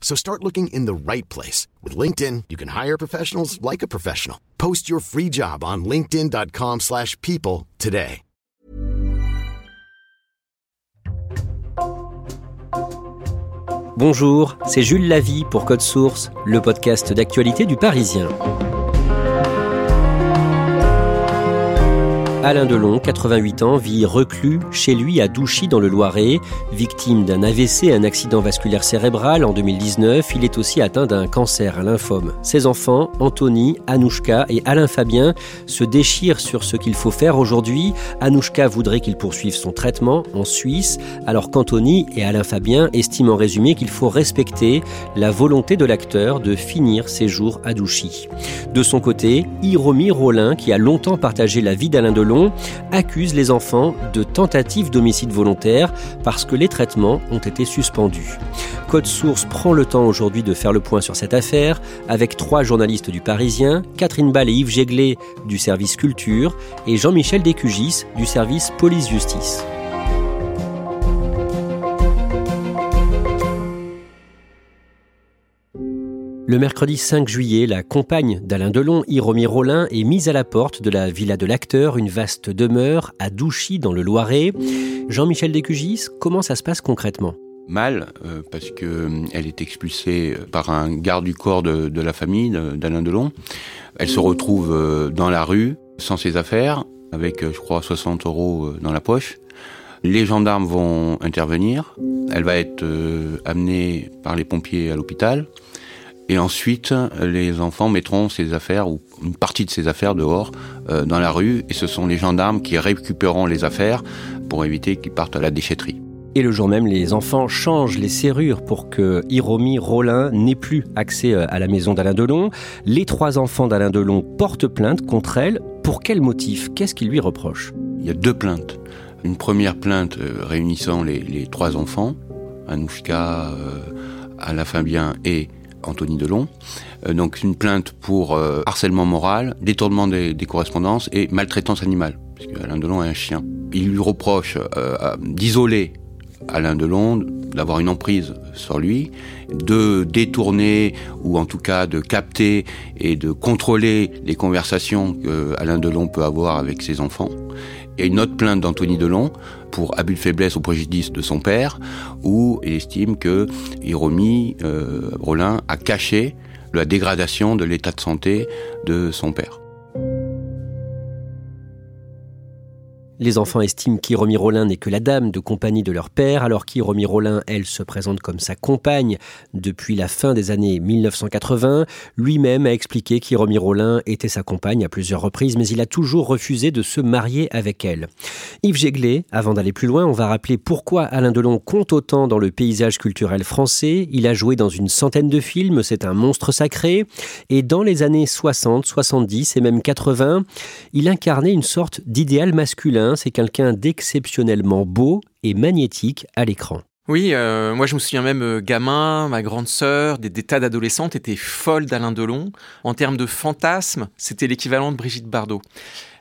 So start looking in the right place. With LinkedIn, you can hire professionals like a professional. Post your free job on linkedin.com slash people today. Bonjour, c'est Jules Lavie pour Code Source, le podcast d'actualité du Parisien. Alain Delon, 88 ans, vit reclus chez lui à Douchy dans le Loiret. Victime d'un AVC, un accident vasculaire cérébral en 2019, il est aussi atteint d'un cancer, un lymphome. Ses enfants, Anthony, Anouchka et Alain Fabien, se déchirent sur ce qu'il faut faire aujourd'hui. Anouchka voudrait qu'il poursuive son traitement en Suisse, alors qu'Anthony et Alain Fabien estiment en résumé qu'il faut respecter la volonté de l'acteur de finir ses jours à Douchy. De son côté, Hiromi Rollin, qui a longtemps partagé la vie d'Alain Delon, accuse les enfants de tentative d'homicide volontaire parce que les traitements ont été suspendus. Code Source prend le temps aujourd'hui de faire le point sur cette affaire avec trois journalistes du Parisien, Catherine Ball et Yves Jéglet du service Culture et Jean-Michel Descugis du service Police-Justice. Le mercredi 5 juillet, la compagne d'Alain Delon, Hiromi Rollin, est mise à la porte de la villa de l'acteur, une vaste demeure à Douchy dans le Loiret. Jean-Michel Descugis, comment ça se passe concrètement? Mal, euh, parce que euh, est expulsée par un garde du corps de, la famille d'Alain Delon. Elle se retrouve euh, dans la rue, sans ses affaires, avec, je crois, 60 euros dans la poche. Les gendarmes vont intervenir. Elle va être amenée par les pompiers à l'hôpital. Et ensuite, les enfants mettront ses affaires ou une partie de ses affaires dehors euh, dans la rue. Et ce sont les gendarmes qui récupéreront les affaires pour éviter qu'ils partent à la déchetterie. Et le jour même, les enfants changent les serrures pour que Hiromi Rollin n'ait plus accès euh, à la maison d'Alain Delon. Les trois enfants d'Alain Delon portent plainte contre elle. Pour quel motif? Qu'est-ce qu'ils lui reprochent? Il y a deux plaintes. Une première plainte euh, réunissant les, les, trois enfants, Anouchka, euh, Alain Fabien et Anthony Delon. Euh, donc une plainte pour euh, harcèlement moral, détournement des, correspondances et maltraitance animale, puisque Alain Delon est un chien. Il lui reproche euh, d'isoler Alain Delon, d'avoir une emprise sur lui, de détourner ou en tout cas de capter et de contrôler les conversations que Alain Delon peut avoir avec ses enfants. Il y a une autre plainte d'Anthony Delon pour abus de faiblesse au préjudice de son père, où il estime que Hiromi euh, a caché la dégradation de l'état de santé de son père. Les enfants estiment qu'Hiromi Rollin n'est que la dame de compagnie de leur père, alors qu'Hiromi Rollin, elle, se présente comme sa compagne depuis la fin des années 1980. Lui-même a expliqué qu'Hiromi Rollin était sa compagne à plusieurs reprises, mais il a toujours refusé de se marier avec elle. Yves Jéglet, avant d'aller plus loin, on va rappeler pourquoi Alain Delon compte autant dans le paysage culturel français. Il a joué dans une centaine de films, c'est un monstre sacré. Et dans les années 60, 70 et même 80, il incarnait une sorte d'idéal masculin c'est quelqu'un d'exceptionnellement beau et magnétique à l'écran. Oui, euh, moi je me souviens même euh, gamin, ma grande sœur, des, tas d'adolescentes étaient folles d'Alain Delon. En termes de fantasme, c'était l'équivalent de Brigitte Bardot.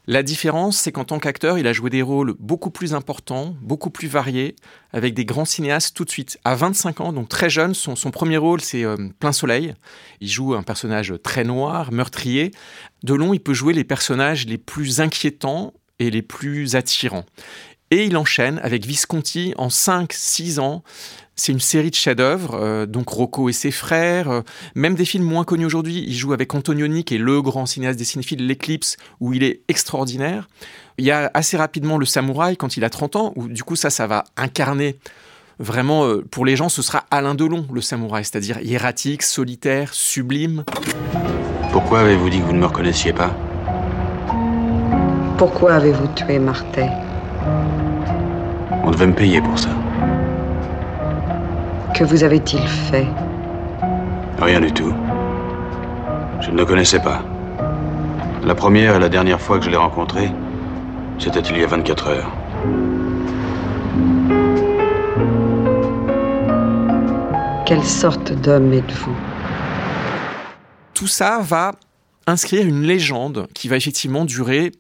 La différence, c'est qu'en tant qu'acteur, il a joué des rôles beaucoup plus importants, beaucoup plus variés, avec des grands cinéastes tout de suite. À 25 ans, donc très jeune, son, premier rôle, c'est euh, Plein Soleil. Il joue un personnage très noir, meurtrier. Delon, il peut jouer les personnages les plus inquiétants et les plus attirants. Et il enchaîne avec Visconti en 5-6 ans. C'est une série de chefs-d'œuvre, euh, donc Rocco et ses frères, euh, même des films moins connus aujourd'hui. Il joue avec Antonioni, qui est le grand cinéaste des cinéphiles, L'Eclipse, où il est extraordinaire. Il y a assez rapidement Le Samouraï, quand il a 30 ans, où du coup ça, ça va incarner vraiment, euh, pour les gens, ce sera Alain Delon, le samouraï, c'est-à-dire hiératique, solitaire, sublime. Pourquoi avez-vous dit que vous ne me reconnaissiez pas? Pourquoi avez-vous tué Martin On devait me payer pour ça. Que vous avait-il fait? Rien du tout. Je ne le connaissais pas. La première et la dernière fois que je l'ai rencontré, c'était il y a 24 heures. Quelle sorte d'homme êtes-vous? Tout ça va inscrire une légende qui va effectivement durer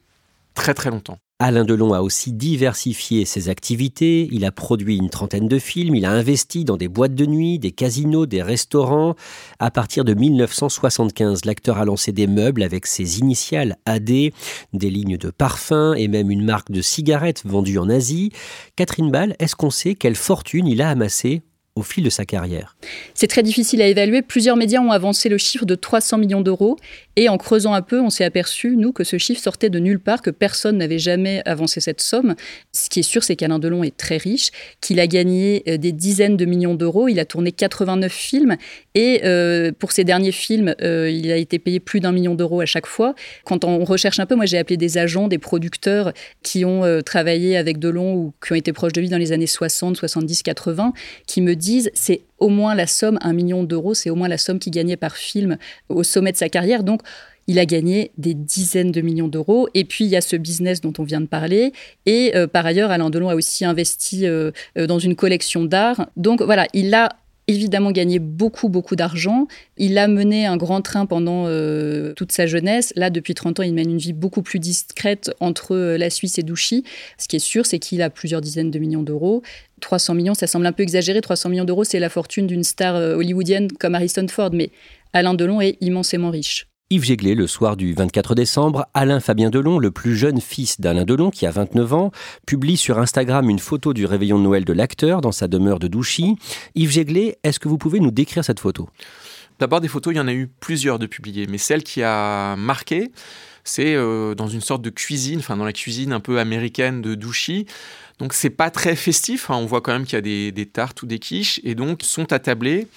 très très longtemps. Alain Delon a aussi diversifié ses activités, il a produit une trentaine de films, il a investi dans des boîtes de nuit, des casinos, des restaurants. À partir de 1975, l'acteur a lancé des meubles avec ses initiales AD, des lignes de parfums et même une marque de cigarettes vendue en Asie. Catherine Ball, est-ce qu'on sait quelle fortune il a amassé au fil de sa carrière C'est très difficile à évaluer. Plusieurs médias ont avancé le chiffre de 300 millions d'euros. Et en creusant un peu, on s'est aperçu, nous, que ce chiffre sortait de nulle part, que personne n'avait jamais avancé cette somme. Ce qui est sûr, c'est qu'Alain Delon est très riche, qu'il a gagné euh, des dizaines de millions d'euros. Il a tourné 89 films. Et euh, pour ses derniers films, euh, il a été payé plus d'un million d'euros à chaque fois. Quand on recherche un peu, moi j'ai appelé des agents, des producteurs qui ont travaillé avec Delon ou qui ont été proches de lui dans les années 60, 70, 80, qui me disent c'est au moins la somme, un million d'euros, c'est au moins la somme qu'il gagnait par film au sommet de sa carrière. Donc, il a gagné des dizaines de millions d'euros. Et puis, il y a ce business dont on vient de parler. Et euh, par ailleurs, Alain Delon a aussi investi euh, euh, dans une collection d'art. Donc, voilà, il a évidemment gagné beaucoup, beaucoup d'argent. Il a mené un grand train pendant toute sa jeunesse. Là, depuis 30 ans, il mène une vie beaucoup plus discrète entre la Suisse et Douchy. Ce qui est sûr, c'est qu'il a plusieurs dizaines de millions d'euros. 300 millions, ça semble un peu exagéré. 300 millions d'euros, c'est la fortune d'une star euh, hollywoodienne comme Harrison Ford, mais Alain Delon est immensément riche. Yves Jéglé, le soir du 24 décembre, Alain Fabien Delon, le plus jeune fils d'Alain Delon, qui a 29 ans, publie sur Instagram une photo du réveillon de Noël de l'acteur dans sa demeure de Douchy. Yves Jéglé, est-ce que vous pouvez nous décrire cette photo? D'abord, des photos, il y en a eu plusieurs de publiées, mais celle qui a marqué, c'est euh, dans une sorte de cuisine, enfin dans la cuisine un peu américaine de Douchy. Donc c'est pas très festif, hein. on voit quand même qu'il y a des, tartes ou des quiches, et donc sont attablés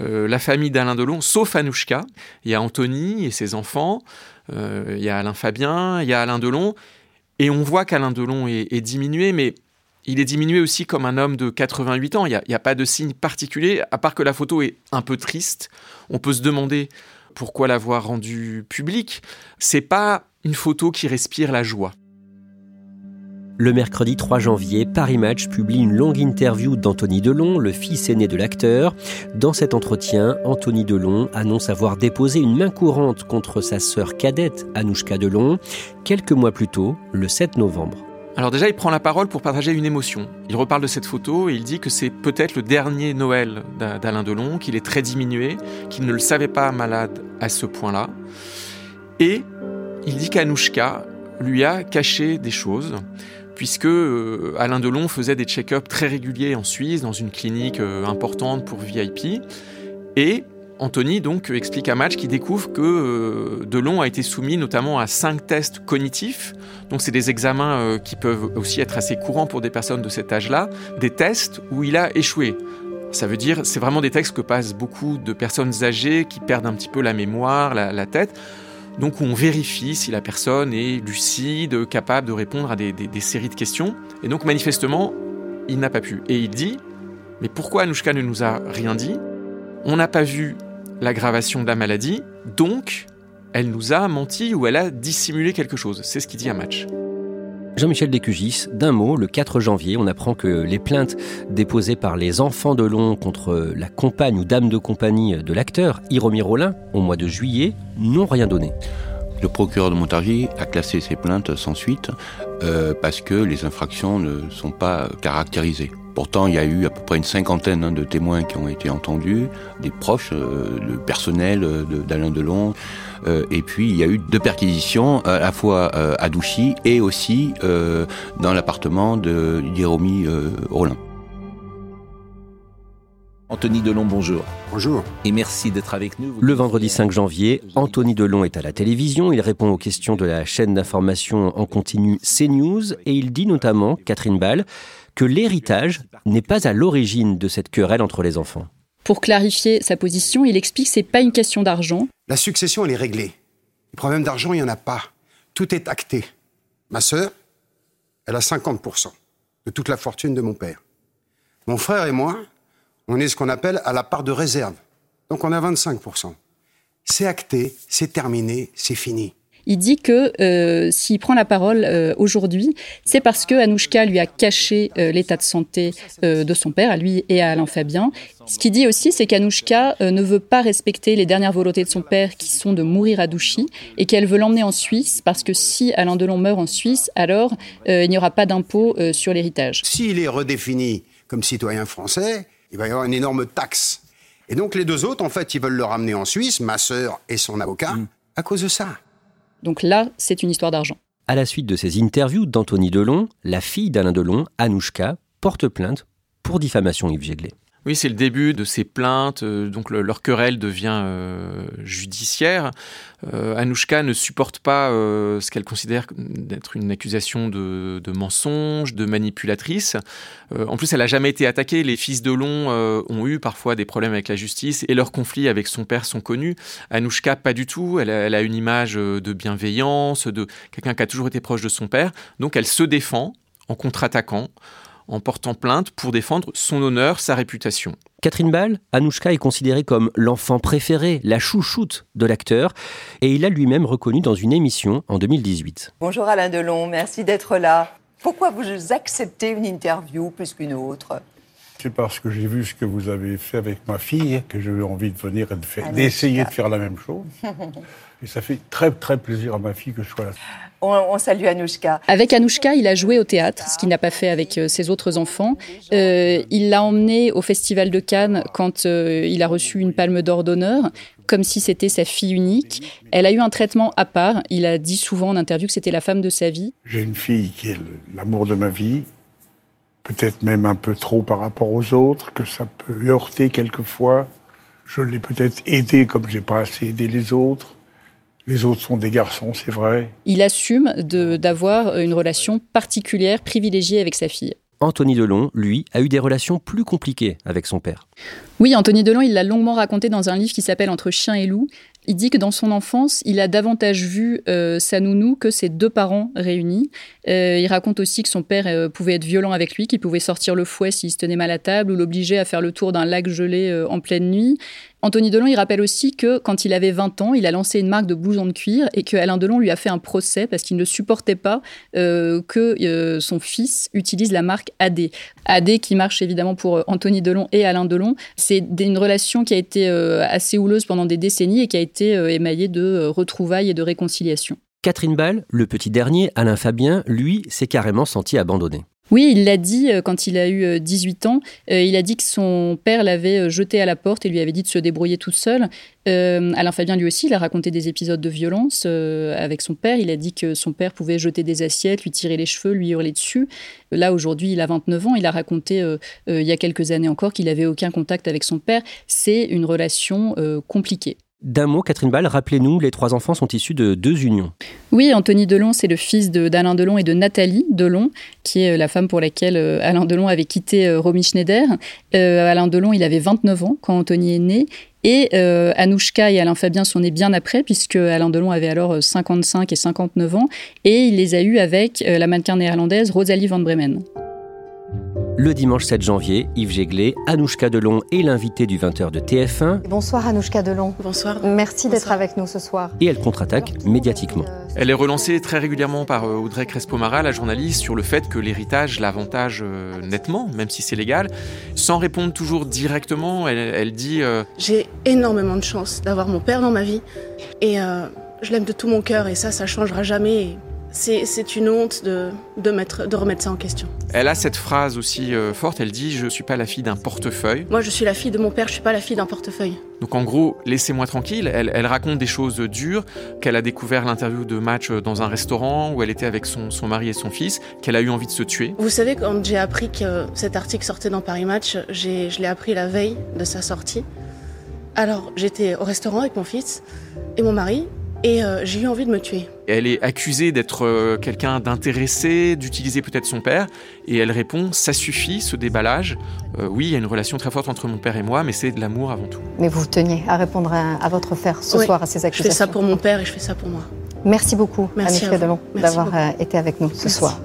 euh, la famille d'Alain Delon, sauf Anouchka. Il y a Anthony et ses enfants, euh, il y a Alain Fabien, il y a Alain Delon, et on voit qu'Alain Delon est, diminué, mais il est diminué aussi comme un homme de 88 ans. Il n'y a, a, pas de signe particulier, à part que la photo est un peu triste. On peut se demander pourquoi l'avoir rendue publique. C'est pas une photo qui respire la joie. Le mercredi 3 janvier, Paris Match publie une longue interview d'Anthony Delon, le fils aîné de l'acteur. Dans cet entretien, Anthony Delon annonce avoir déposé une main courante contre sa sœur cadette, Anouchka Delon, quelques mois plus tôt, le 7 novembre. Alors déjà, il prend la parole pour partager une émotion. Il reparle de cette photo et il dit que c'est peut-être le dernier Noël d'Alain Delon, qu'il est très diminué, qu'il ne le savait pas malade à ce point-là. Et il dit qu'Anouchka lui a caché des choses puisque euh, Alain Delon faisait des check-ups très réguliers en Suisse, dans une clinique euh, importante pour VIP. Et Anthony donc explique à Match qu'il découvre que euh, Delon a été soumis notamment à cinq tests cognitifs. Donc c'est des examens qui peuvent aussi être assez courants pour des personnes de cet âge-là, des tests où il a échoué. Ça veut dire, c'est vraiment des textes que passent beaucoup de personnes âgées qui perdent un petit peu la mémoire, la tête donc on vérifie si la personne est lucide, capable de répondre à des, séries de questions. Et donc manifestement, il n'a pas pu. Et il dit, mais pourquoi Anouchka ne nous a rien dit? On n'a pas vu l'aggravation de la maladie, donc elle nous a menti ou elle a dissimulé quelque chose. C'est ce qu'il dit à Match. Jean-Michel Descugis, d'un mot, le 4 janvier, on apprend que les plaintes déposées par les enfants de Long contre la compagne ou dame de compagnie de l'acteur, Hiromi Rollin, au mois de juillet, n'ont rien donné. Le procureur de Montargis a classé ces plaintes sans suite euh, parce que les infractions ne sont pas caractérisées. Pourtant, il y a eu à peu près une cinquantaine hein, de témoins qui ont été entendus, des proches, euh, le personnel euh, d'Alain Delon. Euh, et puis, il y a eu deux perquisitions, à la fois à Douchy et aussi dans l'appartement de Jérôme Rollin. Anthony Delon, bonjour. Bonjour. Et merci d'être avec nous. Le vendredi 5 janvier, Anthony Delon est à la télévision. Il répond aux questions de la chaîne d'information en continu CNews et il dit notamment, Catherine Ball, que l'héritage n'est pas à l'origine de cette querelle entre les enfants. Pour clarifier sa position, il explique que ce n'est pas une question d'argent. La succession, elle est réglée. Le problème d'argent, il n'y en a pas. Tout est acté. Ma sœur, elle a 50% de toute la fortune de mon père. Mon frère et moi, on est ce qu'on appelle à la part de réserve. Donc on a 25%. C'est acté, c'est terminé, c'est fini. Il dit que euh, s'il prend la parole euh, aujourd'hui, c'est parce que Anouchka lui a caché euh, l'état de santé de son père, à lui et à Alain Fabien. Ce qu'il dit aussi, c'est qu'Anouchka ne veut pas respecter les dernières volontés de son père, qui sont de mourir à Douchy, et qu'elle veut l'emmener en Suisse, parce que si Alain Delon meurt en Suisse, alors il n'y aura pas d'impôt sur l'héritage. S'il est redéfini comme citoyen français, il va y avoir une énorme taxe. Et donc les deux autres, en fait, ils veulent le ramener en Suisse, ma sœur et son avocat, mm. à cause de ça. Donc là, c'est une histoire d'argent. À la suite de ces interviews d'Anthony Delon, la fille d'Alain Delon, Anouchka, porte plainte pour diffamation Yves Jéglé. Oui, c'est le début de ces plaintes, euh, donc leur querelle devient euh, judiciaire. Euh, Anouchka ne supporte pas ce qu'elle considère d'être une accusation de, mensonge, de manipulatrice. en plus, elle n'a jamais été attaquée. Les fils de Long ont eu parfois des problèmes avec la justice et leurs conflits avec son père sont connus. Anouchka, pas du tout. Elle elle a une image de bienveillance, de quelqu'un qui a toujours été proche de son père. Donc, elle se défend en contre-attaquant en portant plainte pour défendre son honneur, sa réputation. Catherine Ball, Anouchka est considérée comme l'enfant préféré, la chouchoute de l'acteur, et il a lui-même reconnu dans une émission en 2018. Bonjour Alain Delon, merci d'être là. Pourquoi vous acceptez une interview plus qu'une autre? C'est parce que j'ai vu ce que vous avez fait avec ma fille que j'ai eu envie de venir et d'essayer de faire la même chose. et ça fait très très plaisir à ma fille que je sois là. On, salue Anouchka. Avec Anouchka, il a joué au théâtre, ce qu'il n'a pas fait avec euh, ses autres enfants. Euh, il l'a emmené au Festival de Cannes quand euh, il a reçu une palme d'or d'honneur, comme si c'était sa fille unique. Elle a eu un traitement à part. Il a dit souvent en interview que c'était la femme de sa vie. J'ai une fille qui est l'amour de ma vie, peut-être même un peu trop par rapport aux autres, que ça peut heurter quelquefois. Je l'ai peut-être aidé comme j'ai pas assez aidé les autres. Les autres sont des garçons, c'est vrai. Il assume d'avoir une relation particulière, privilégiée avec sa fille. Anthony Delon, lui, a eu des relations plus compliquées avec son père. Oui, Anthony Delon, il l'a longuement raconté dans un livre qui s'appelle Entre chien et loup. Il dit que dans son enfance, il a davantage vu euh, sa nounou que ses deux parents réunis. Euh, il raconte aussi que son père euh, pouvait être violent avec lui, qu'il pouvait sortir le fouet s'il se tenait mal à table ou l'obliger à faire le tour d'un lac gelé en pleine nuit. Anthony Delon, il rappelle aussi que quand il avait 20 ans, il a lancé une marque de blousons de cuir et que Alain Delon lui a fait un procès parce qu'il ne supportait pas que son fils utilise la marque AD. AD qui marche évidemment pour Anthony Delon et Alain Delon. C'est une relation qui a été assez houleuse pendant des décennies et qui a été euh, émaillé de euh, retrouvailles et de réconciliation. Catherine Ball, le petit dernier, Alain Fabien, lui, s'est carrément senti abandonné. Oui, il l'a dit euh, quand il a eu 18 ans. il a dit que son père l'avait jeté à la porte et lui avait dit de se débrouiller tout seul. Alain Fabien, lui aussi, il a raconté des épisodes de violence avec son père. Il a dit que son père pouvait jeter des assiettes, lui tirer les cheveux, lui hurler dessus. Là, aujourd'hui, il a 29 ans. Il a raconté il y a quelques années encore qu'il n'avait aucun contact avec son père. C'est une relation compliquée. D'un mot, Catherine Ball, rappelez-nous, les trois enfants sont issus de deux unions. Oui, Anthony Delon, c'est le fils d'Alain Delon et de Nathalie Delon, qui est euh, la femme pour laquelle euh, Alain Delon avait quitté euh, Romy Schneider. Alain Delon, il avait 29 ans quand Anthony est né. Et Anouchka et Alain Fabien sont nés bien après, puisque Alain Delon avait alors 55 et 59 ans. Et il les a eus avec la mannequin néerlandaise Rosalie Van Bremen. Le dimanche 7 janvier, Yves Jéglé, Anouchka Delon est l'invité du 20h de TF1. Bonsoir Anouchka Delon. Bonsoir. Merci d'être avec nous ce soir. Et elle contre-attaque médiatiquement. Elle est relancée très régulièrement par euh, Audrey Crespo-Mara, la journaliste, sur le fait que l'héritage l'avantage euh, nettement, même si c'est légal. Sans répondre toujours directement, elle, dit euh, J'ai énormément de chance d'avoir mon père dans ma vie et je l'aime de tout mon cœur et ça, ça changera jamais c'est une honte de, de, mettre, de remettre ça en question. Elle a cette phrase aussi euh, forte, elle dit Je ne suis pas la fille d'un portefeuille. Moi, je suis la fille de mon père, je ne suis pas la fille d'un portefeuille. Donc en gros, laissez-moi tranquille. Elle, elle, raconte des choses dures, qu'elle a découvert l'interview de match dans un restaurant où elle était avec son, son mari et son fils, qu'elle a eu envie de se tuer. Vous savez, quand j'ai appris que cet article sortait dans Paris Match, je l'ai appris la veille de sa sortie. Alors, j'étais au restaurant avec mon fils et mon mari, et euh, j'ai eu envie de me tuer. Elle est accusée d'être euh, quelqu'un d'intéressé, d'utiliser peut-être son père, et elle répond ça suffit, ce déballage. Euh, oui, il y a une relation très forte entre mon père et moi, mais c'est de l'amour avant tout. Mais vous teniez à répondre à, votre frère ce soir à ces accusations. Je fais ça pour mon père et je fais ça pour moi. Merci beaucoup, Merci Delon, d'avoir été avec nous ce soir.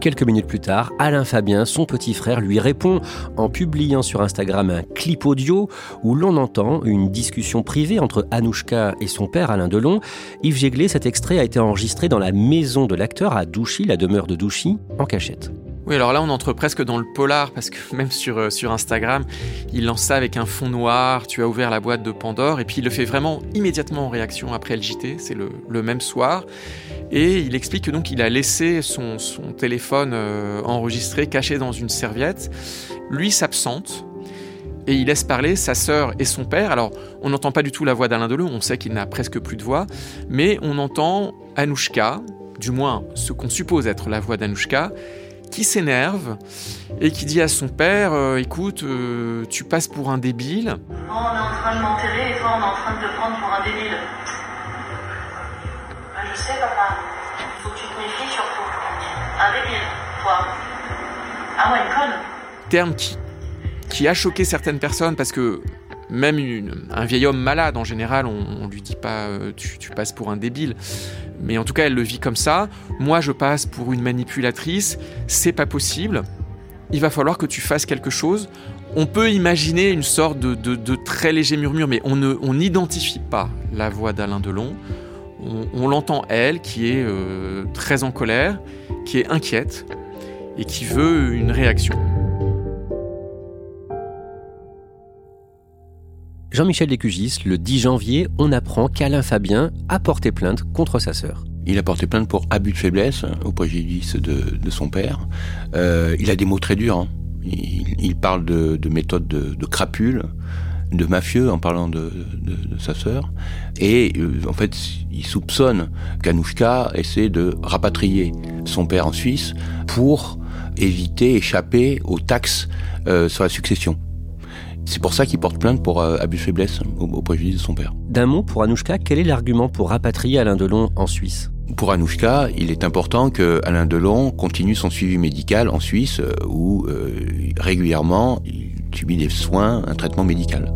Quelques minutes plus tard, Alain Fabien, son petit frère, lui répond en publiant sur Instagram un clip audio où l'on entend une discussion privée entre Anouchka et son père Alain Delon. Yves Jéglé, cet extrait a été enregistré dans la maison de l'acteur à Douchy, la demeure de Douchy, en cachette. Oui, alors là, on entre presque dans le polar parce que même sur, euh, sur Instagram, il lance ça avec un fond noir. Tu as ouvert la boîte de Pandore et puis il le fait vraiment immédiatement en réaction après le JT. C'est le, le même soir. Et il explique que donc il a laissé son, téléphone euh, enregistré caché dans une serviette. Lui s'absente et il laisse parler sa sœur et son père. Alors, on n'entend pas du tout la voix d'Alain Delon, on sait qu'il n'a presque plus de voix, mais on entend Anouchka, du moins ce qu'on suppose être la voix d'Anouchka, qui s'énerve et qui dit à son père euh, Écoute, euh, tu passes pour un débile. on est en train de m'enterrer et toi, on est en train de te prendre pour un débile sais, tu toi. Ah. Terme qui, qui a choqué certaines personnes parce que même un vieil homme malade, en général, on, ne lui dit pas euh, tu, passes pour un débile. Mais en tout cas, elle le vit comme ça. Moi, je passe pour une manipulatrice. C'est pas possible. Il va falloir que tu fasses quelque chose. On peut imaginer une sorte de, de, de très léger murmure, mais on n'identifie on pas la voix d'Alain Delon on, l'entend elle qui est euh, très en colère, qui est inquiète et qui veut une réaction. Jean-Michel Descugis, le 10 janvier, on apprend qu'Alain Fabien a porté plainte contre sa sœur. Il a porté plainte pour abus de faiblesse au préjudice de, son père. Euh, il a des mots très durs. Hein. Il, parle de, méthode de crapule de mafieux en parlant de, sa sœur. Et euh, en fait, il soupçonne qu'Anouchka essaie de rapatrier son père en Suisse pour éviter, échapper aux taxes euh, sur la succession. C'est pour ça qu'il porte plainte pour euh, abus de faiblesse au, préjudice de son père. D'un mot pour Anouchka, quel est l'argument pour rapatrier Alain Delon en Suisse? Pour Anouchka, il est important que Alain Delon continue son suivi médical en Suisse où régulièrement il subit des soins, un traitement médical.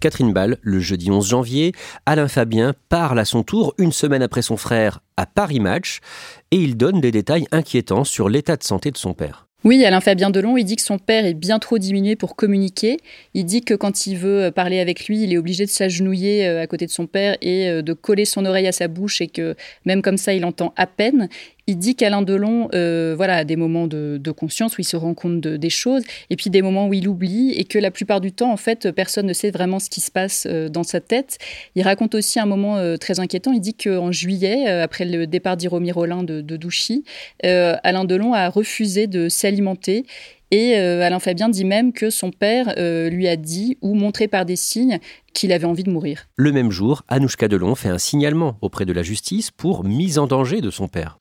Catherine Ball, le jeudi 11 janvier, Alain Fabien parle à son tour une semaine après son frère à Paris Match et il donne des détails inquiétants sur l'état de santé de son père. Oui, Alain Fabien Delon, il dit que son père est bien trop diminué pour communiquer. Il dit que quand il veut parler avec lui, il est obligé de s'agenouiller euh, à côté de son père et euh, de coller son oreille à sa bouche et que même comme ça, il entend à peine. Il dit qu'Alain Delon euh, voilà, a des moments de, conscience où il se rend compte de, des choses et puis des moments où il oublie et que la plupart du temps, en fait, personne ne sait vraiment ce qui se passe dans sa tête. Il raconte aussi un moment très inquiétant. Il dit qu'en juillet, après le départ d'Iromi Rollin de, de Douchy, Alain Delon a refusé de alimenté. Et euh, Alain Fabien dit même que son père euh, lui a dit ou montré par des signes qu'il avait envie de mourir. Le même jour, Anouchka Delon fait un signalement auprès de la justice pour mise en danger de son père.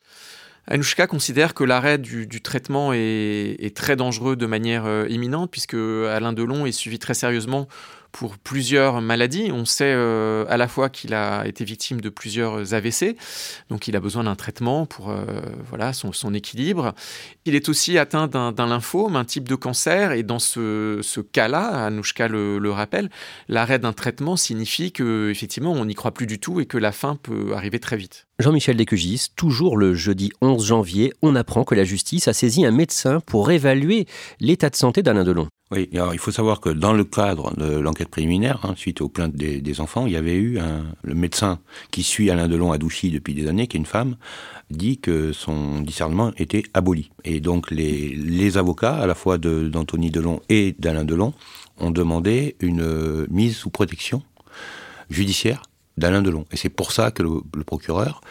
Anouchka considère que l'arrêt du, traitement est, très dangereux de manière euh, imminente, puisque Alain Delon est suivi très sérieusement pour plusieurs maladies. On sait euh, à la fois qu'il a été victime de plusieurs AVC, donc il a besoin d'un traitement pour euh, voilà son, équilibre. Il est aussi atteint d'un lymphome, un type de cancer, et dans ce, cas-là, Anouchka le, le rappelle, l'arrêt d'un traitement signifie que effectivement on n'y croit plus du tout et que la fin peut arriver très vite. Jean-Michel Descugis, toujours le jeudi 11 janvier, on apprend que la justice a saisi un médecin pour évaluer l'état de santé d'Alain Delon. Oui, alors il faut savoir que dans le cadre de l'enquête préliminaire, hein, suite aux plaintes des, enfants, il y avait eu un, le médecin qui suit Alain Delon à Douchy depuis des années, qui est une femme, dit que son discernement était aboli. Et donc les, les avocats, à la fois d'Anthony Delon et d'Alain Delon, ont demandé une mise sous protection judiciaire d'Alain Delon. Et c'est pour ça que le, procureur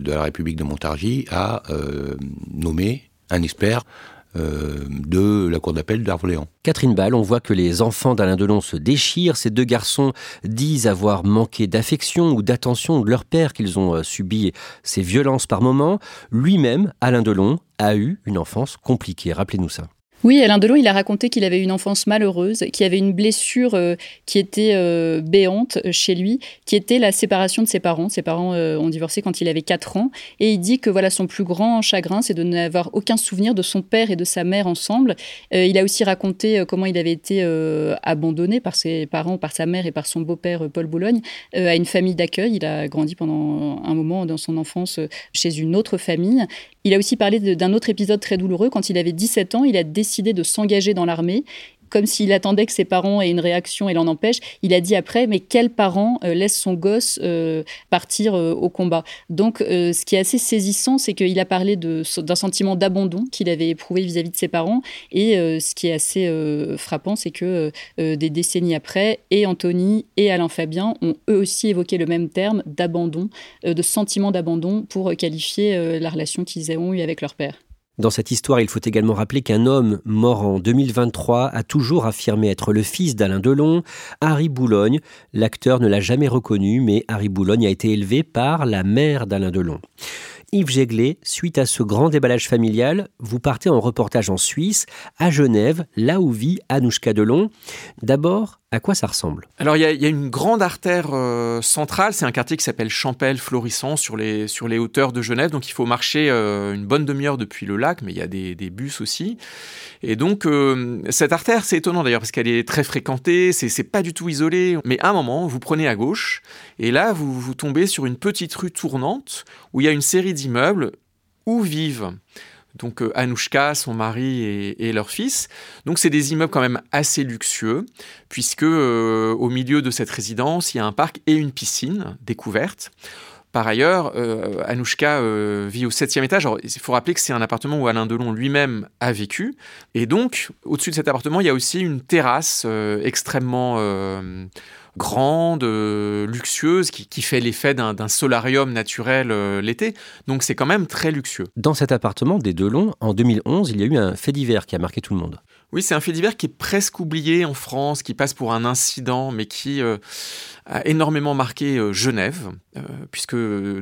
de la République de Montargis a euh, nommé un expert euh, de la cour d'appel d'Arvoléan. Catherine Ball, on voit que les enfants d'Alain Delon se déchirent. Ces deux garçons disent avoir manqué d'affection ou d'attention de leur père, qu'ils ont euh, subi ces violences par moments. Lui-même, Alain Delon, a eu une enfance compliquée. Rappelez-nous ça. Oui, Alain Delon, il a raconté qu'il avait une enfance malheureuse, qu'il avait une blessure euh, qui était euh, béante euh, chez lui, qui était la séparation de ses parents. Ses parents ont divorcé quand il avait 4 ans. Et il dit que voilà son plus grand chagrin, c'est de n'avoir aucun souvenir de son père et de sa mère ensemble. il a aussi raconté comment il avait été abandonné par ses parents, par sa mère et par son beau-père Paul Boulogne à une famille d'accueil. Il a grandi pendant un moment dans son enfance chez une autre famille. Il a aussi parlé d'un autre épisode très douloureux. Quand il avait 17 ans, il a décidé de s'engager dans l'armée comme s'il attendait que ses parents aient une réaction et l'en empêche. Il a dit après, mais quel parent euh, laisse son gosse euh, partir euh, au combat? Donc, ce qui est assez saisissant, c'est qu'il a parlé d'un sentiment d'abandon qu'il avait éprouvé vis-à-vis de ses parents. Et ce qui est assez frappant, c'est que des décennies après, et Anthony et Alain Fabien ont eux aussi évoqué le même terme d'abandon, de sentiment d'abandon pour qualifier la relation qu'ils ont eue avec leur père. Dans cette histoire, il faut également rappeler qu'un homme mort en 2023 a toujours affirmé être le fils d'Alain Delon, Harry Boulogne. L'acteur ne l'a jamais reconnu, mais Harry Boulogne a été élevé par la mère d'Alain Delon. Yves Jéglé, suite à ce grand déballage familial, vous partez en reportage en Suisse, à Genève, là où vit Anouchka Delon. D'abord, à quoi ça ressemble? Alors, il y, a une grande artère euh, centrale. C'est un quartier qui s'appelle Champel, florissant, sur les, sur les hauteurs de Genève. Donc, il faut marcher euh, une bonne demi-heure depuis le lac, mais il y a des, bus aussi. Et donc, euh, cette artère, c'est étonnant d'ailleurs, parce qu'elle est très fréquentée, c'est pas du tout isolé. Mais à un moment, vous prenez à gauche, et là, vous, vous tombez sur une petite rue tournante où il y a une série d'immeubles où vivent donc euh, Anouchka, son mari et, leur fils. Donc c'est des immeubles quand même assez luxueux, puisque euh, au milieu de cette résidence, il y a un parc et une piscine découverte. Par ailleurs, euh, Anouchka vit au septième étage. il faut rappeler que c'est un appartement où Alain Delon lui-même a vécu. Et donc, au-dessus de cet appartement, il y a aussi une terrasse extrêmement grande, euh, luxueuse, qui, fait l'effet d'un solarium naturel euh, l'été. Donc c'est quand même très luxueux. Dans cet appartement des Delon, en 2011, il y a eu un fait divers qui a marqué tout le monde. Oui, c'est un fait divers qui est presque oublié en France, qui passe pour un incident, mais qui euh, a énormément marqué euh, Genève, euh, puisque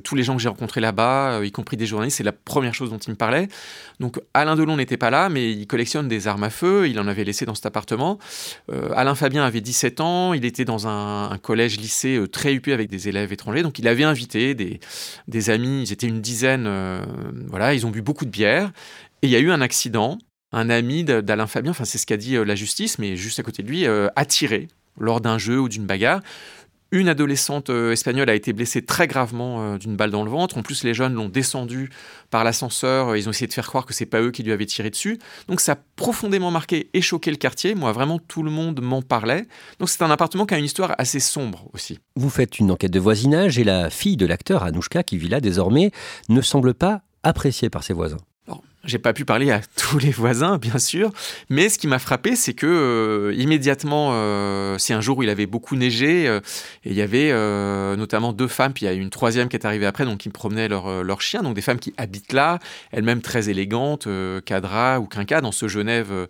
tous les gens que j'ai rencontrés là-bas, y compris des journalistes, c'est la première chose dont ils me parlaient. Donc Alain Delon n'était pas là, mais il collectionne des armes à feu, il en avait laissé dans cet appartement. Alain Fabien avait 17 ans, il était dans un, collège-lycée très huppé avec des élèves étrangers, donc il avait invité des, des amis, ils étaient une dizaine, voilà, ils ont bu beaucoup de bière, et il y a eu un accident un ami d'Alain Fabien, enfin c'est ce qu'a dit euh, la justice, mais juste à côté de lui, euh, a tiré lors d'un jeu ou d'une bagarre. Une adolescente euh, espagnole a été blessée très gravement d'une balle dans le ventre. En plus, les jeunes l'ont descendu par l'ascenseur. Ils ont essayé de faire croire que c'est pas eux qui lui avaient tiré dessus. Donc, ça a profondément marqué et choqué le quartier. Moi, vraiment, tout le monde m'en parlait. Donc, c'est un appartement qui a une histoire assez sombre aussi. Vous faites une enquête de voisinage et la fille de l'acteur, Anouchka, qui vit là désormais, ne semble pas appréciée par ses voisins. J'ai pas pu parler à tous les voisins, bien sûr, mais ce qui m'a frappé, c'est que euh, immédiatement, euh, c'est un jour où il avait beaucoup neigé, euh, et il y avait notamment deux femmes, puis il y a une troisième qui est arrivée après, donc qui me promenaient leur, leur chien, donc des femmes qui habitent là, elles-mêmes très élégantes, cadra ou quinca, dans ce Genève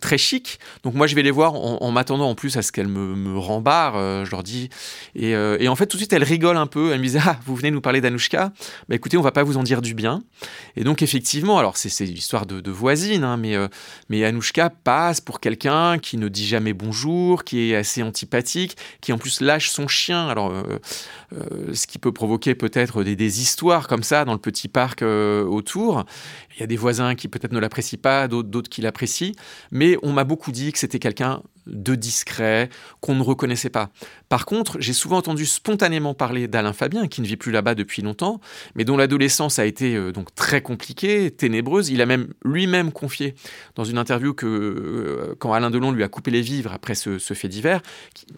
très chic. Donc moi je vais les voir en, m'attendant en plus à ce qu'elles me, rembarrent, euh, je leur dis. Euh, et, en fait tout de suite elles rigolent un peu, elles me disent ah vous venez nous parler d'Anouchka, bah écoutez on va pas vous en dire du bien. Et donc effectivement alors c'est l'histoire de, de, voisine, hein, mais mais Anouchka passe pour quelqu'un qui ne dit jamais bonjour, qui est assez antipathique, qui en plus lâche son chien. Alors ce qui peut provoquer peut-être des, histoires comme ça dans le petit parc autour. Il y a des voisins qui peut-être ne l'apprécient pas, d'autres qui l'apprécient. Mais on m'a beaucoup dit que c'était quelqu'un de discret, qu'on ne reconnaissait pas. Par contre, j'ai souvent entendu spontanément parler d'Alain Fabien, qui ne vit plus là-bas depuis longtemps, mais dont l'adolescence a été euh, donc très compliquée, ténébreuse. Il a même lui-même confié dans une interview que euh, quand Alain Delon lui a coupé les vivres après ce, fait divers,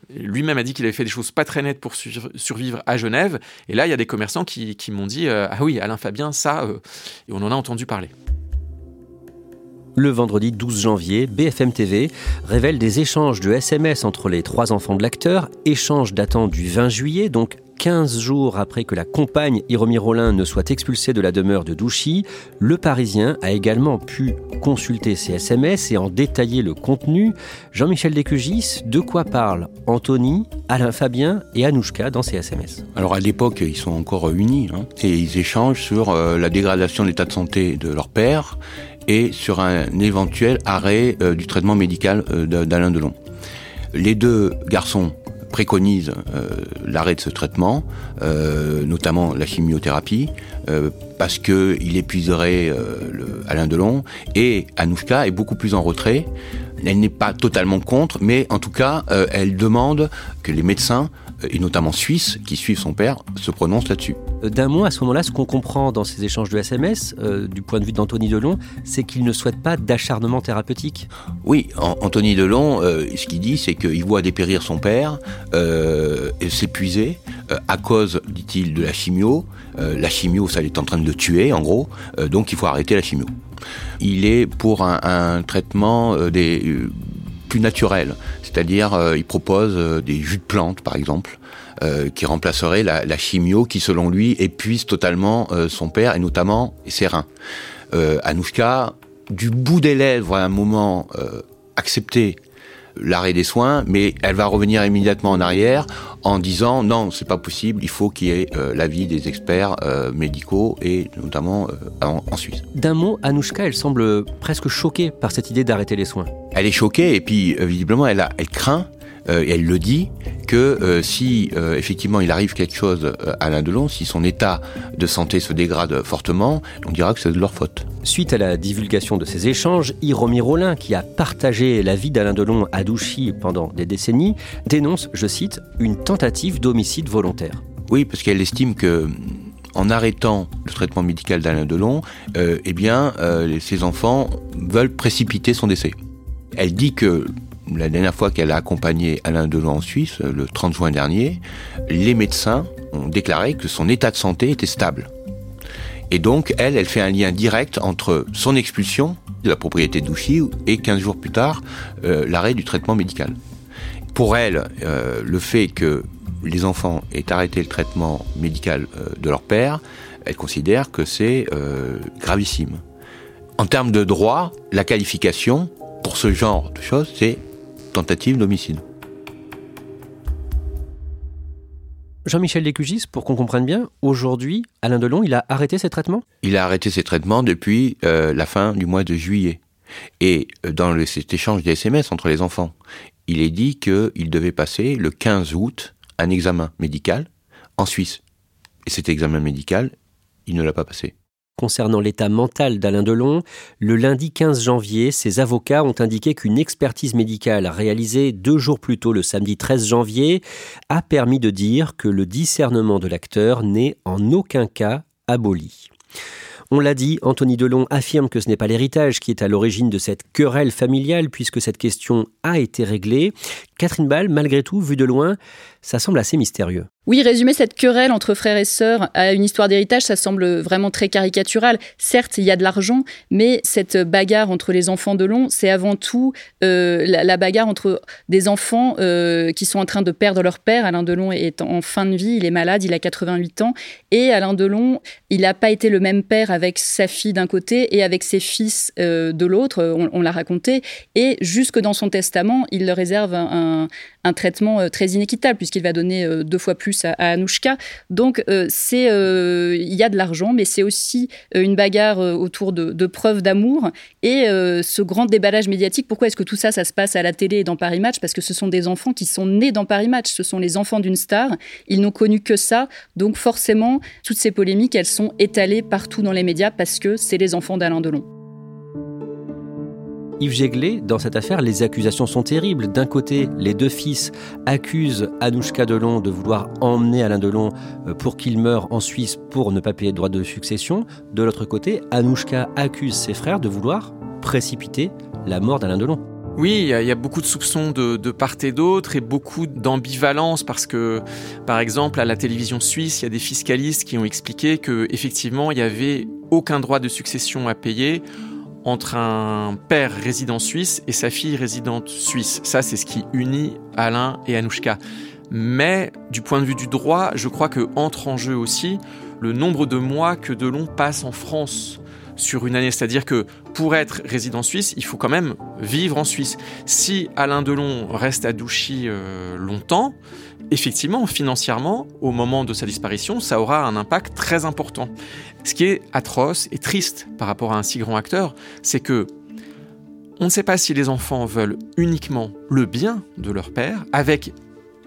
lui-même a dit qu'il avait fait des choses pas très nettes pour survivre à Genève. Et là, il y a des commerçants qui, m'ont dit euh, ah oui, Alain Fabien, ça, et on en a entendu parler. Le vendredi 12 janvier, BFM TV révèle des échanges de SMS entre les trois enfants de l'acteur, échanges datant du 20 juillet, donc 15 jours après que la compagne Hiromi Rollin ne soit expulsée de la demeure de Douchy, le Parisien a également pu consulter ces SMS et en détailler le contenu. Jean-Michel Descugis, de quoi parlent Anthony, Alain Fabien et Anouchka dans ces SMS Alors à l'époque, ils sont encore unis hein, et ils échangent sur euh, la dégradation de l'état de santé de leur père et sur un éventuel arrêt euh, du traitement médical euh, d'Alain Delon. Les deux garçons préconisent euh, l'arrêt de ce traitement, notamment la chimiothérapie, parce qu'il épuiserait le Alain Delon, et Anouchka est beaucoup plus en retrait. Elle n'est pas totalement contre, mais en tout cas, elle demande que les médecins et notamment suisses, qui suivent son père, se prononcent là-dessus. D'un mot, à ce moment-là, ce qu'on comprend dans ces échanges de SMS, du point de vue d'Anthony Delon, c'est qu'il ne souhaite pas d'acharnement thérapeutique. Oui, Anthony Delon, ce qu'il dit, c'est qu'il voit dépérir son père, euh, à cause, dit-il, de la chimio. la chimio, ça est en train de le tuer, en gros, donc il faut arrêter la chimio. Il est pour un, un traitement des plus naturel. C'est-à-dire, euh, il propose euh, des jus de plantes, par exemple, euh, qui remplaceraient la, la, chimio qui, selon lui, épuise totalement son père et notamment ses reins. Anouchka, du bout des lèvres, à un moment, accepté l'arrêt des soins, mais elle va revenir immédiatement en arrière en disant non, c'est pas possible, il faut qu'il y ait euh, l'avis des experts euh, médicaux et notamment euh, en, Suisse. D'un mot, Anouchka, elle semble presque choquée par cette idée d'arrêter les soins. Elle est choquée et puis visiblement elle, a, elle craint et elle le dit que si effectivement il arrive quelque chose à Alain Delon, si son état de santé se dégrade fortement, on dira que c'est de leur faute. Suite à la divulgation de ces échanges, Hiromi Rollin, qui a partagé la vie d'Alain Delon à Douchy pendant des décennies, dénonce, je cite, une tentative d'homicide volontaire. Oui, parce qu'elle estime que en arrêtant le traitement médical d'Alain Delon, euh, eh bien, euh, ces enfants veulent précipiter son décès. Elle dit que la dernière fois qu'elle a accompagné Alain Delon en Suisse, le 30 juin dernier, les médecins ont déclaré que son état de santé était stable. Et donc, elle, elle fait un lien direct entre son expulsion de la propriété d'Ouchy et 15 jours plus tard, euh, l'arrêt du traitement médical. Pour elle, euh, le fait que les enfants aient arrêté le traitement médical euh, de leur père, elle considère que c'est gravissime. En termes de droit, la qualification pour ce genre de choses, c'est tentative d'homicide. Jean-Michel Lécugis, pour qu'on comprenne bien, aujourd'hui, Alain Delon, il a arrêté ses traitements? Il a arrêté ses traitements depuis euh, la fin du mois de juillet. Et euh, dans le, cet échange des SMS entre les enfants, il est dit qu'il devait passer le 15 août un examen médical en Suisse. Et cet examen médical, il ne l'a pas passé. Concernant l'état mental d'Alain Delon, le lundi 15 janvier, ses avocats ont indiqué qu'une expertise médicale réalisée deux jours plus tôt, le samedi 13 janvier, a permis de dire que le discernement de l'acteur n'est en aucun cas aboli. On l'a dit, Anthony Delon affirme que ce n'est pas l'héritage qui est à l'origine de cette querelle familiale puisque cette question a été réglée. Catherine Ball, malgré tout, vu de loin, ça semble assez mystérieux. Oui, résumer cette querelle entre frères et sœurs à une histoire d'héritage, ça semble vraiment très caricatural. Certes, il y a de l'argent, mais cette bagarre entre les enfants de Long, c'est avant tout euh, la, bagarre entre des enfants euh, qui sont en train de perdre leur père. Alain Delon est en fin de vie, il est malade, il a 88 ans. Et Alain Delon, il n'a pas été le même père avec sa fille d'un côté et avec ses fils euh, de l'autre, on, l'a raconté. Et jusque dans son testament, il leur réserve un un, traitement euh, très inéquitable puisqu'il va donner euh, deux fois plus à, Anouchka. Donc euh, il y a de l'argent, mais c'est aussi une bagarre autour de, preuves d'amour et ce grand déballage médiatique. Pourquoi est-ce que tout ça, ça se passe à la télé et dans Paris Match? Parce que ce sont des enfants qui sont nés dans Paris Match. Ce sont les enfants d'une star. Ils n'ont connu que ça. Donc forcément, toutes ces polémiques, elles sont étalées partout dans les médias parce que c'est les enfants d'Alain Delon. Yves Jéglet, dans cette affaire, les accusations sont terribles. D'un côté, les deux fils accusent Anouchka Delon de vouloir emmener Alain Delon euh, pour qu'il meure en Suisse pour ne pas payer de droit de succession. De l'autre côté, Anouchka accuse ses frères de vouloir précipiter la mort d'Alain Delon. Oui, il y, a beaucoup de soupçons de, de part et d'autre et beaucoup d'ambivalence parce que, par exemple, à la télévision suisse, il y a des fiscalistes qui ont expliqué que effectivement, il y avait aucun droit de succession à payer entre un père résident suisse et sa fille résidente suisse. Ça, c'est ce qui unit Alain et Anouchka. Mais du point de vue du droit, je crois que entre en jeu aussi le nombre de mois que Delon passe en France sur une année. C'est-à-dire que pour être résident suisse, il faut quand même vivre en Suisse. Si Alain Delon reste à Douchy euh, longtemps, effectivement, financièrement, au moment de sa disparition, ça aura un impact très important. Ce qui est atroce et triste par rapport à un si grand acteur, c'est que on ne sait pas si les enfants veulent uniquement le bien de leur père, avec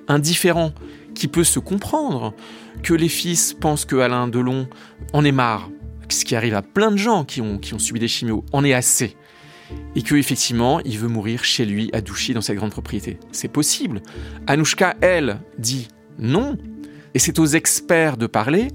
un différent qui peut se comprendre, que les fils pensent que Alain Delon en est marre, ce qui arrive à plein de gens qui ont, subi des chimios, en est assez. Et que effectivement, il veut mourir chez lui, à Douchy, dans cette grande propriété. C'est possible. Anouchka, elle, dit non. Et c'est aux experts de parler.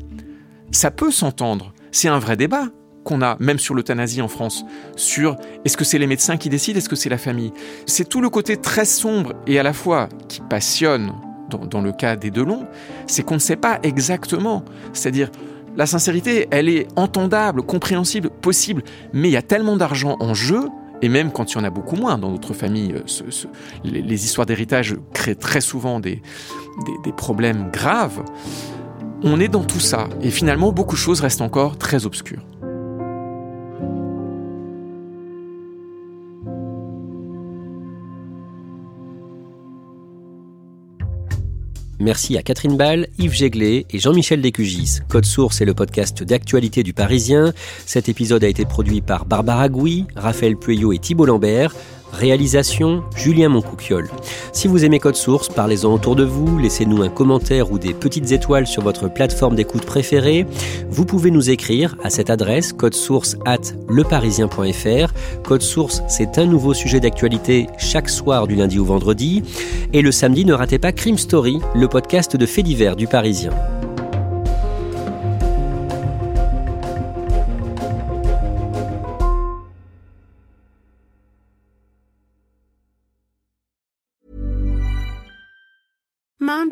Ça peut s'entendre. C'est un vrai débat qu'on a, même sur l'euthanasie en France, sur est-ce que c'est les médecins qui décident, est-ce que c'est la famille. C'est tout le côté très sombre et à la fois qui passionne dans, dans le cas des Delon, c'est qu'on ne sait pas exactement. C'est-à-dire, la sincérité, elle est entendable, compréhensible, possible, mais il y a tellement d'argent en jeu, et même quand il y en a beaucoup moins dans notre famille, euh, les, histoires d'héritage créent très souvent des, des problèmes graves. On est dans tout ça, et finalement beaucoup de choses restent encore très obscures. Merci à Catherine Ball, Yves Jéglet et Jean-Michel Descugis. Code Source est le podcast d'actualité du Parisien. Cet épisode a été produit par Barbara Gouy, Raphaël Pueyo et Thibault Lambert. Réalisation Julien Moncouquiole. Si vous aimez Code Source, parlez-en autour de vous, laissez-nous un commentaire ou des petites étoiles sur votre plateforme d'écoute préférée. Vous pouvez nous écrire à cette adresse source at leparisien.fr. Code Source, c'est un nouveau sujet d'actualité chaque soir du lundi au vendredi. Et le samedi, ne ratez pas Crime Story, le podcast de faits divers du Parisien.